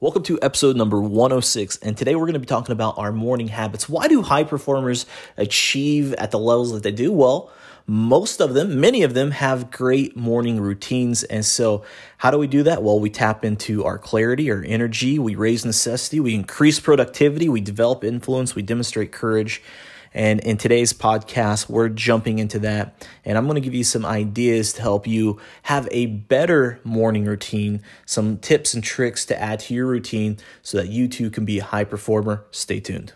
Welcome to episode number 106. And today we're going to be talking about our morning habits. Why do high performers achieve at the levels that they do? Well, most of them, many of them have great morning routines. And so, how do we do that? Well, we tap into our clarity, our energy, we raise necessity, we increase productivity, we develop influence, we demonstrate courage. And in today's podcast, we're jumping into that. And I'm going to give you some ideas to help you have a better morning routine, some tips and tricks to add to your routine so that you too can be a high performer. Stay tuned.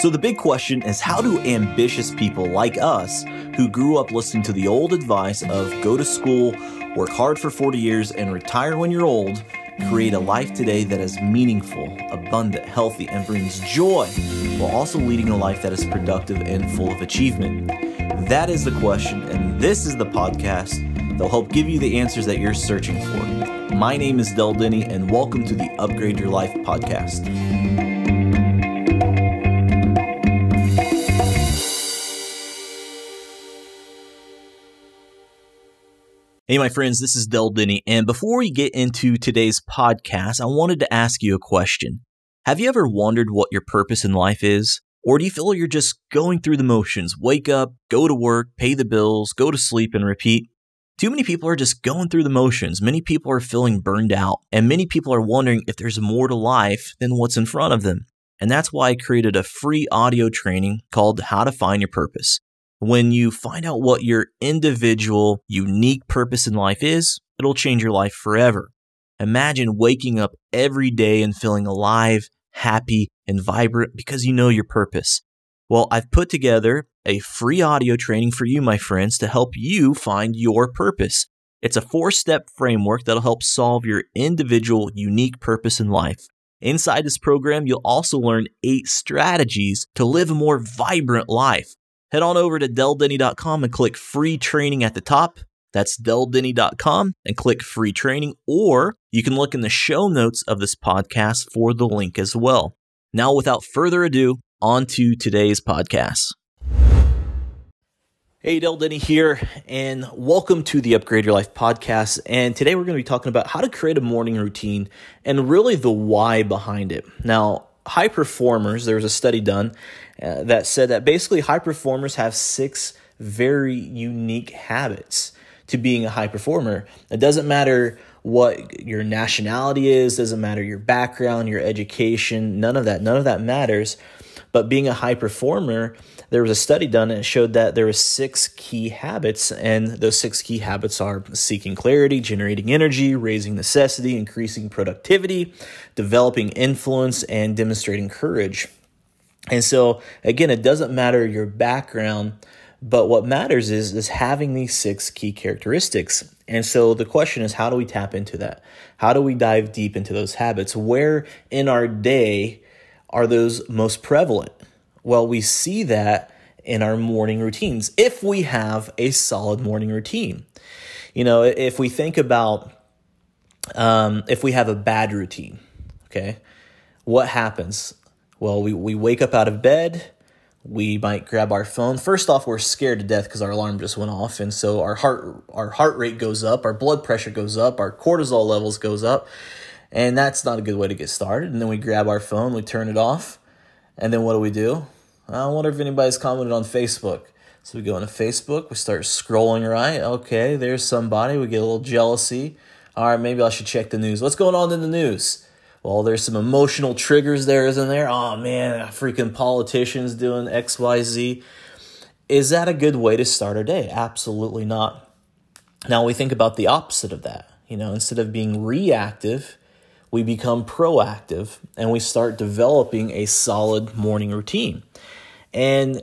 So, the big question is how do ambitious people like us, who grew up listening to the old advice of go to school, work hard for 40 years, and retire when you're old, create a life today that is meaningful, abundant, healthy, and brings joy, while also leading a life that is productive and full of achievement? That is the question, and this is the podcast that'll help give you the answers that you're searching for. My name is Del Denny, and welcome to the Upgrade Your Life podcast. Hey, my friends, this is Del Denny. And before we get into today's podcast, I wanted to ask you a question. Have you ever wondered what your purpose in life is? Or do you feel you're just going through the motions? Wake up, go to work, pay the bills, go to sleep, and repeat? Too many people are just going through the motions. Many people are feeling burned out, and many people are wondering if there's more to life than what's in front of them. And that's why I created a free audio training called How to Find Your Purpose. When you find out what your individual, unique purpose in life is, it'll change your life forever. Imagine waking up every day and feeling alive, happy, and vibrant because you know your purpose. Well, I've put together a free audio training for you, my friends, to help you find your purpose. It's a four step framework that'll help solve your individual, unique purpose in life. Inside this program, you'll also learn eight strategies to live a more vibrant life head on over to deldenny.com and click free training at the top. That's deldenny.com and click free training, or you can look in the show notes of this podcast for the link as well. Now, without further ado, on to today's podcast. Hey, Del Denny here, and welcome to the Upgrade Your Life podcast. And today we're going to be talking about how to create a morning routine and really the why behind it. Now, high performers, there was a study done uh, that said that basically high performers have six very unique habits to being a high performer. It doesn't matter what your nationality is, doesn't matter your background, your education, none of that. None of that matters. But being a high performer, there was a study done and it showed that there were six key habits, and those six key habits are seeking clarity, generating energy, raising necessity, increasing productivity, developing influence, and demonstrating courage. And so, again, it doesn't matter your background, but what matters is is having these six key characteristics. And so the question is how do we tap into that? How do we dive deep into those habits? Where in our day are those most prevalent? Well, we see that in our morning routines if we have a solid morning routine. You know, if we think about um, if we have a bad routine, okay, what happens? Well, we, we wake up out of bed, we might grab our phone. First off, we're scared to death because our alarm just went off, and so our heart our heart rate goes up, our blood pressure goes up, our cortisol levels goes up, and that's not a good way to get started. And then we grab our phone, we turn it off, and then what do we do? I wonder if anybody's commented on Facebook. So we go into Facebook, we start scrolling right. Okay, there's somebody. We get a little jealousy. All right, maybe I should check the news. What's going on in the news? Well, there's some emotional triggers there, isn't there? Oh man, freaking politicians doing XYZ. Is that a good way to start a day? Absolutely not. Now we think about the opposite of that. You know, instead of being reactive, we become proactive and we start developing a solid morning routine. And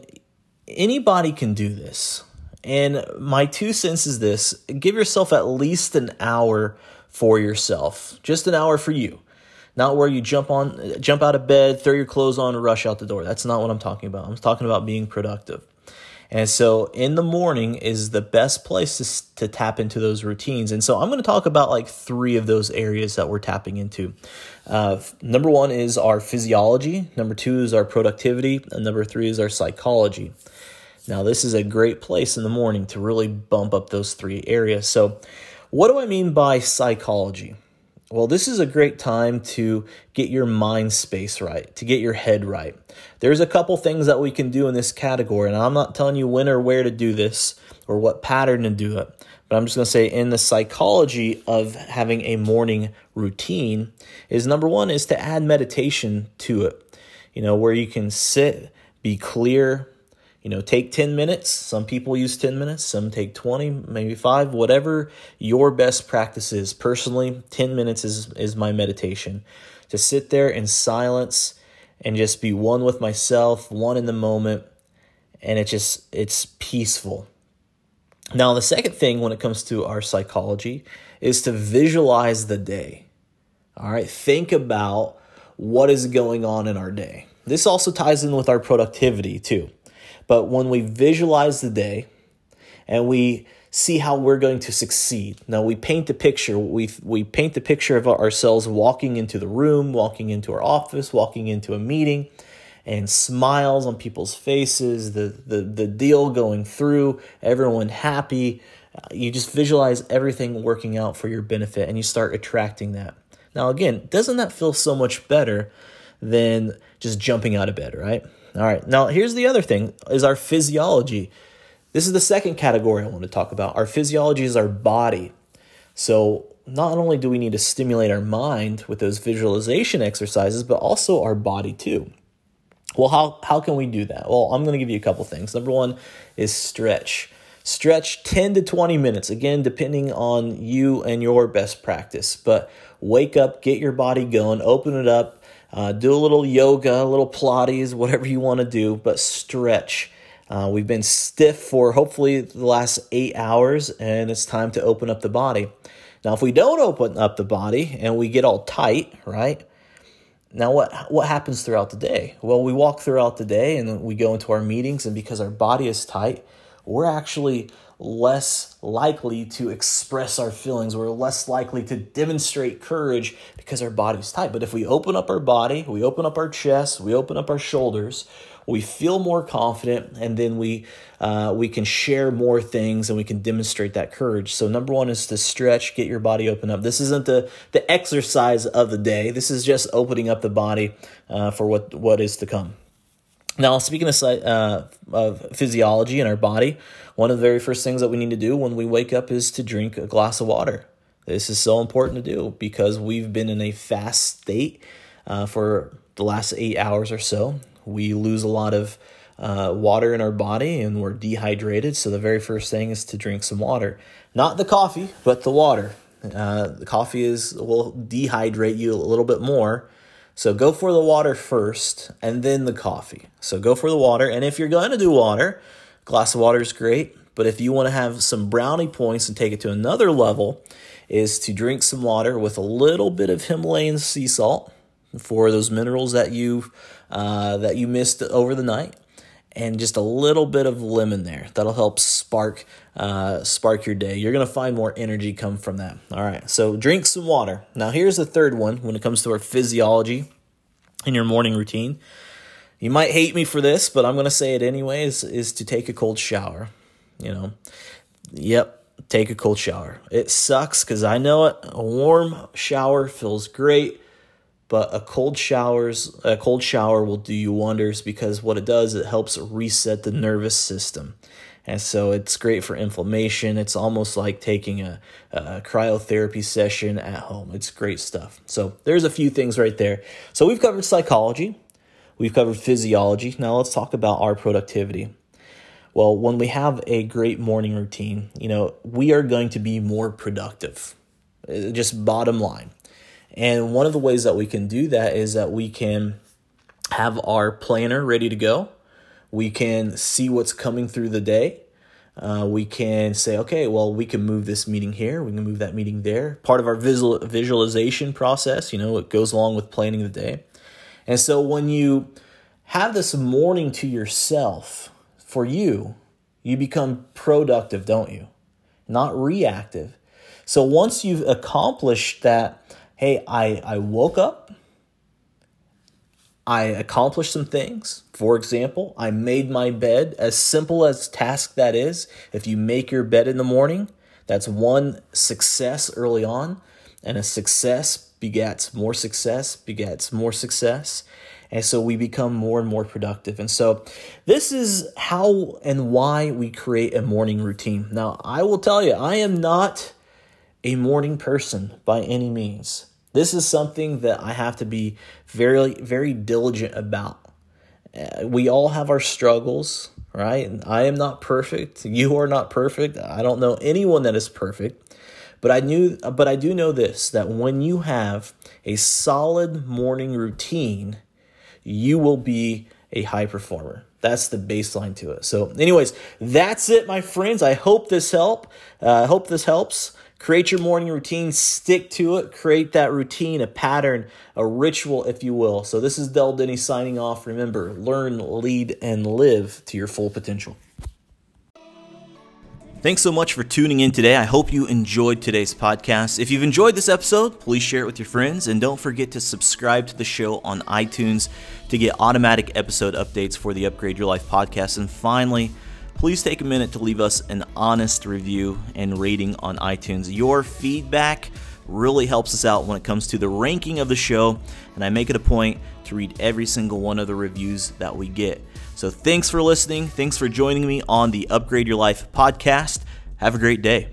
anybody can do this. And my two cents is this. Give yourself at least an hour for yourself, just an hour for you. Not where you jump on jump out of bed throw your clothes on and rush out the door. That's not what i'm talking about. I'm talking about being productive and so in the morning is the best place to, to tap into those routines. And so i'm going to talk about like three of those areas that we're tapping into. Uh, number one is our physiology number two is our productivity and number three is our psychology. Now this is a great place in the morning to really bump up those three areas. So What do I mean by psychology? Well, this is a great time to get your mind space right, to get your head right. There's a couple things that we can do in this category, and I'm not telling you when or where to do this or what pattern to do it, but I'm just going to say in the psychology of having a morning routine is number 1 is to add meditation to it. You know, where you can sit, be clear, you know, take 10 minutes. Some people use 10 minutes, some take 20, maybe 5, whatever your best practice is. Personally, 10 minutes is is my meditation. To sit there in silence and just be one with myself, one in the moment, and it just it's peaceful. Now, the second thing when it comes to our psychology is to visualize the day. All right, think about what is going on in our day. This also ties in with our productivity too. But when we visualize the day and we see how we're going to succeed. Now we paint the picture. We we paint the picture of ourselves walking into the room, walking into our office, walking into a meeting, and smiles on people's faces. The the the deal going through, everyone happy. Uh, you just visualize everything working out for your benefit, and you start attracting that. Now again, doesn't that feel so much better than just jumping out of bed, right? All right. Now, here's the other thing is our physiology. This is the second category I want to talk about. Our physiology is our body. So, not only do we need to stimulate our mind with those visualization exercises, but also our body too. Well, how, how can we do that? Well, I'm going to give you a couple things. Number one is stretch. Stretch 10 to 20 minutes, again, depending on you and your best practice. But wake up, get your body going, open it up, uh, do a little yoga, a little Pilates, whatever you want to do, but stretch. Uh, we've been stiff for hopefully the last eight hours, and it's time to open up the body. Now, if we don't open up the body and we get all tight, right? Now, what what happens throughout the day? Well, we walk throughout the day and we go into our meetings, and because our body is tight, we're actually less likely to express our feelings. We're less likely to demonstrate courage because our body's tight. But if we open up our body, we open up our chest, we open up our shoulders, we feel more confident, and then we uh, we can share more things and we can demonstrate that courage. So number one is to stretch, get your body open up. This isn't the the exercise of the day. This is just opening up the body uh, for what what is to come. Now, speaking of, uh, of physiology in our body, one of the very first things that we need to do when we wake up is to drink a glass of water. This is so important to do because we've been in a fast state uh, for the last eight hours or so. We lose a lot of uh, water in our body and we're dehydrated. So, the very first thing is to drink some water. Not the coffee, but the water. Uh, the coffee is will dehydrate you a little bit more so go for the water first and then the coffee. So go for the water. And if you're going to do water, glass of water is great. But if you want to have some brownie points and take it to another level, is to drink some water with a little bit of Himalayan sea salt for those minerals that you uh, that you missed over the night, and just a little bit of lemon there. That'll help spark uh, spark your day. You're gonna find more energy come from that. All right, so drink some water. Now here's the third one when it comes to our physiology in your morning routine. You might hate me for this, but I'm gonna say it anyways. Is to take a cold shower. You know, yep, take a cold shower. It sucks because I know it. A warm shower feels great but a cold showers a cold shower will do you wonders because what it does it helps reset the nervous system. And so it's great for inflammation. It's almost like taking a, a cryotherapy session at home. It's great stuff. So there's a few things right there. So we've covered psychology. We've covered physiology. Now let's talk about our productivity. Well when we have a great morning routine you know we are going to be more productive. Uh, just bottom line and one of the ways that we can do that is that we can have our planner ready to go. We can see what's coming through the day. Uh, we can say, okay, well, we can move this meeting here. We can move that meeting there. Part of our visual, visualization process, you know, it goes along with planning the day. And so when you have this morning to yourself for you, you become productive, don't you? Not reactive. So once you've accomplished that hey, I, I woke up, I accomplished some things. For example, I made my bed, as simple as task that is. If you make your bed in the morning, That's one success early on, and a success begets more success, begets more success. And so we become more and more productive. And so this is how and why we create a morning routine. Now, I will tell you, I am not a morning person by any means. This is something that I have to be very, very diligent about. Uh, we all have our struggles, right? I am not perfect. You are not perfect. I don't know anyone that is perfect. But I knew but I do know this that when you have a solid morning routine, you will be a high performer. That's the baseline to it. So, anyways, that's it, my friends. I hope this help. Uh, I hope this helps. Create your morning routine, stick to it, create that routine, a pattern, a ritual, if you will. So, this is Del Denny signing off. Remember, learn, lead, and live to your full potential. Thanks so much for tuning in today. I hope you enjoyed today's podcast. If you've enjoyed this episode, please share it with your friends and don't forget to subscribe to the show on iTunes to get automatic episode updates for the Upgrade Your Life podcast. And finally, please take a minute to leave us an honest review and rating on iTunes. Your feedback really helps us out when it comes to the ranking of the show, and I make it a point to read every single one of the reviews that we get. So thanks for listening. Thanks for joining me on the Upgrade Your Life podcast. Have a great day.